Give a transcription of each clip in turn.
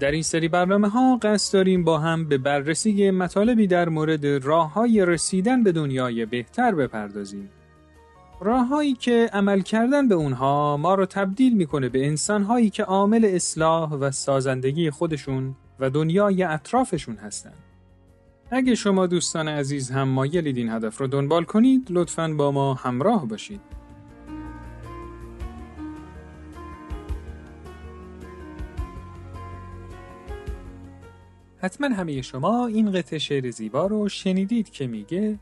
در این سری برنامه ها قصد داریم با هم به بررسی مطالبی در مورد راه های رسیدن به دنیای بهتر بپردازیم. راههایی که عمل کردن به اونها ما رو تبدیل می‌کنه به انسانهایی که عامل اصلاح و سازندگی خودشون و دنیای اطرافشون هستند. اگه شما دوستان عزیز هم مایلید این هدف رو دنبال کنید لطفاً با ما همراه باشید. حتما همه شما این قطع شعر زیبا رو شنیدید که میگه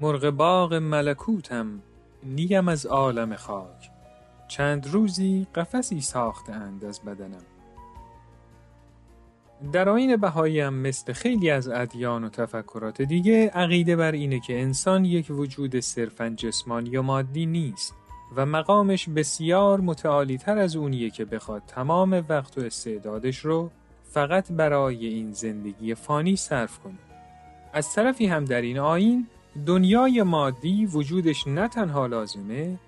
مرغ باغ ملکوتم نیم از عالم خاک. چند روزی قفسی ساختند از بدنم. در آین بهایی هم مثل خیلی از ادیان و تفکرات دیگه عقیده بر اینه که انسان یک وجود صرفا جسمانی یا مادی نیست و مقامش بسیار متعالی تر از اونیه که بخواد تمام وقت و استعدادش رو فقط برای این زندگی فانی صرف کنه. از طرفی هم در این آین دنیای مادی وجودش نه تنها لازمه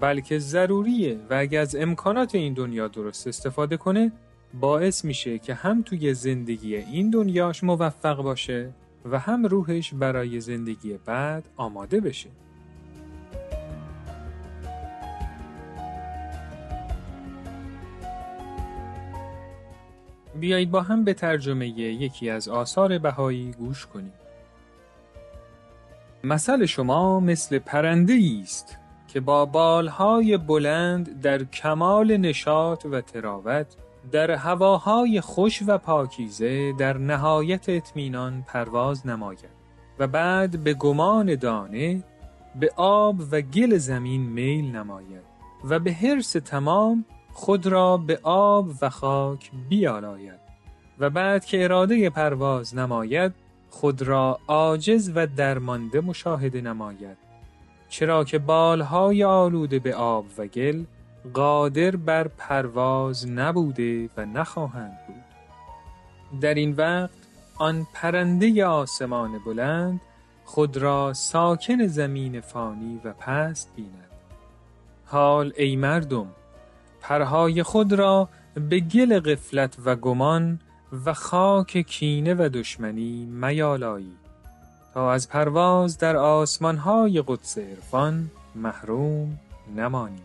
بلکه ضروریه و اگر از امکانات این دنیا درست استفاده کنه باعث میشه که هم توی زندگی این دنیاش موفق باشه و هم روحش برای زندگی بعد آماده بشه. بیایید با هم به ترجمه یکی از آثار بهایی گوش کنیم. مثل شما مثل پرنده است که با بالهای بلند در کمال نشاط و تراوت در هواهای خوش و پاکیزه در نهایت اطمینان پرواز نماید و بعد به گمان دانه به آب و گل زمین میل نماید و به حرس تمام خود را به آب و خاک بیالاید و بعد که اراده پرواز نماید خود را عاجز و درمانده مشاهده نماید. چرا که بالهای آلوده به آب و گل قادر بر پرواز نبوده و نخواهند بود. در این وقت آن پرنده آسمان بلند خود را ساکن زمین فانی و پست بیند. حال ای مردم پرهای خود را به گل قفلت و گمان و خاک کینه و دشمنی میالایی تا از پرواز در آسمانهای قدس عرفان محروم نمانی.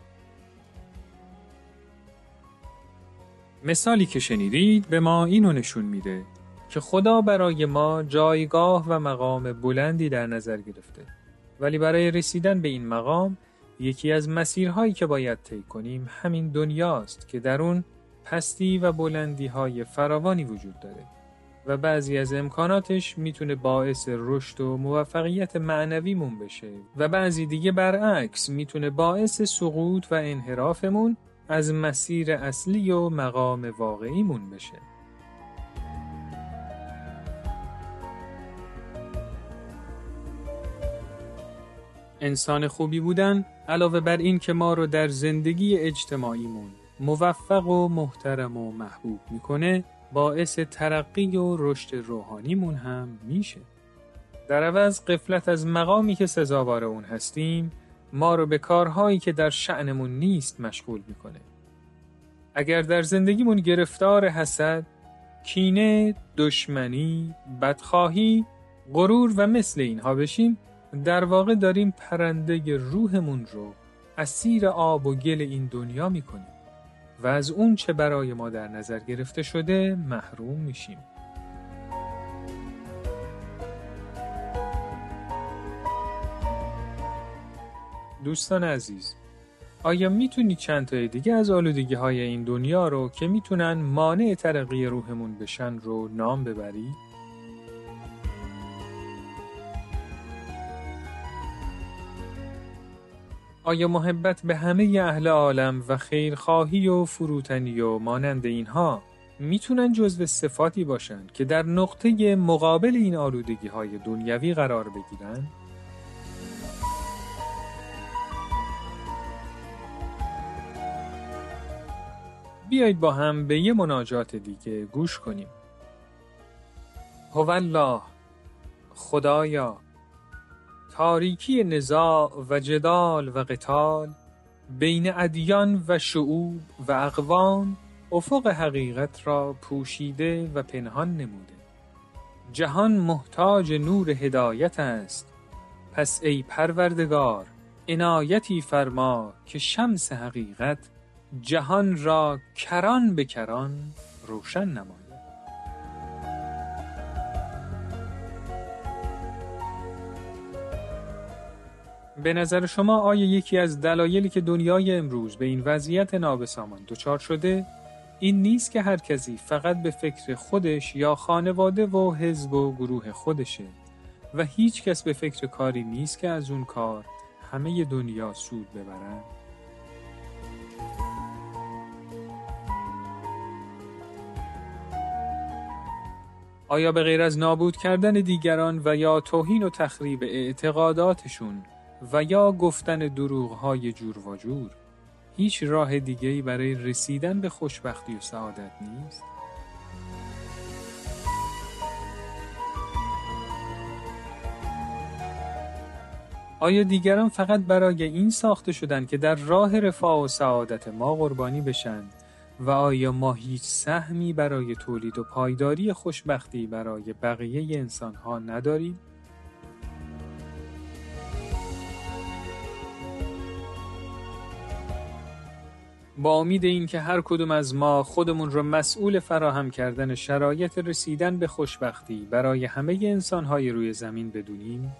مثالی که شنیدید به ما اینو نشون میده که خدا برای ما جایگاه و مقام بلندی در نظر گرفته ولی برای رسیدن به این مقام یکی از مسیرهایی که باید طی کنیم همین دنیاست که در اون پستی و بلندی های فراوانی وجود داره و بعضی از امکاناتش می‌تونه باعث رشد و موفقیت معنویمون بشه و بعضی دیگه برعکس می‌تونه باعث سقوط و انحرافمون از مسیر اصلی و مقام واقعیمون بشه. انسان خوبی بودن علاوه بر این که ما رو در زندگی اجتماعیمون موفق و محترم و محبوب می‌کنه باعث ترقی و رشد روحانیمون هم میشه. در عوض قفلت از مقامی که سزاوار اون هستیم ما رو به کارهایی که در شعنمون نیست مشغول می‌کنه. اگر در زندگیمون گرفتار حسد، کینه، دشمنی، بدخواهی، غرور و مثل اینها بشیم در واقع داریم پرنده روحمون رو اسیر آب و گل این دنیا می‌کنیم. و از اون چه برای ما در نظر گرفته شده محروم میشیم. دوستان عزیز آیا می‌تونی چند تای دیگه از آلودگی های این دنیا رو که می‌تونن مانع ترقی روحمون بشن رو نام ببری؟ آیا محبت به همه اهل عالم و خیرخواهی و فروتنی و مانند اینها می‌تونن جزء صفاتی باشن که در نقطه مقابل این آلودگی های دنیوی قرار بگیرن؟ بیایید با هم به یه مناجات دیگه گوش کنیم. هو الله خدایا تاریکی نزاع و جدال و قتال بین ادیان و شعوب و اقوام افق حقیقت را پوشیده و پنهان نموده. جهان محتاج نور هدایت است. پس ای پروردگار عنایتی فرما که شمس حقیقت جهان را کران به کران روشن نماید به نظر شما آیا یکی از دلایلی که دنیای امروز به این وضعیت نابسامان دچار شده این نیست که هر کسی فقط به فکر خودش یا خانواده و حزب و گروه خودشه و هیچ کس به فکر کاری نیست که از اون کار همه دنیا سود ببرن؟ آیا به غیر از نابود کردن دیگران و یا توهین و تخریب اعتقاداتشون و یا گفتن دروغهای جور و جور هیچ راه دیگه‌ای برای رسیدن به خوشبختی و سعادت نیست؟ آیا دیگران فقط برای این ساخته شدن که در راه رفاه و سعادت ما قربانی بشن و آیا ما هیچ سهمی برای تولید و پایداری خوشبختی برای بقیه انسان ها نداریم؟ با امید این که هر کدوم از ما خودمون رو مسئول فراهم کردن شرایط رسیدن به خوشبختی برای همه انسانهای روی زمین بدونیم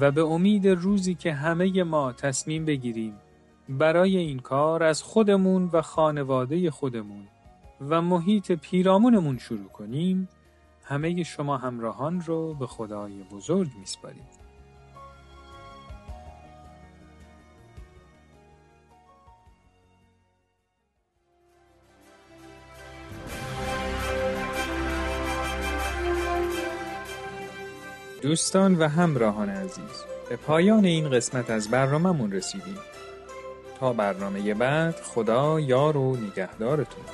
و به امید روزی که همه ما تصمیم بگیریم برای این کار از خودمون و خانواده خودمون و محیط پیرامونمون شروع کنیم همه شما همراهان رو به خدای بزرگ میسپاریم. دوستان و همراهان عزیز به پایان این قسمت از برنامهمون رسیدیم. تا برنامه بعد خدا یار و نگهدارتون.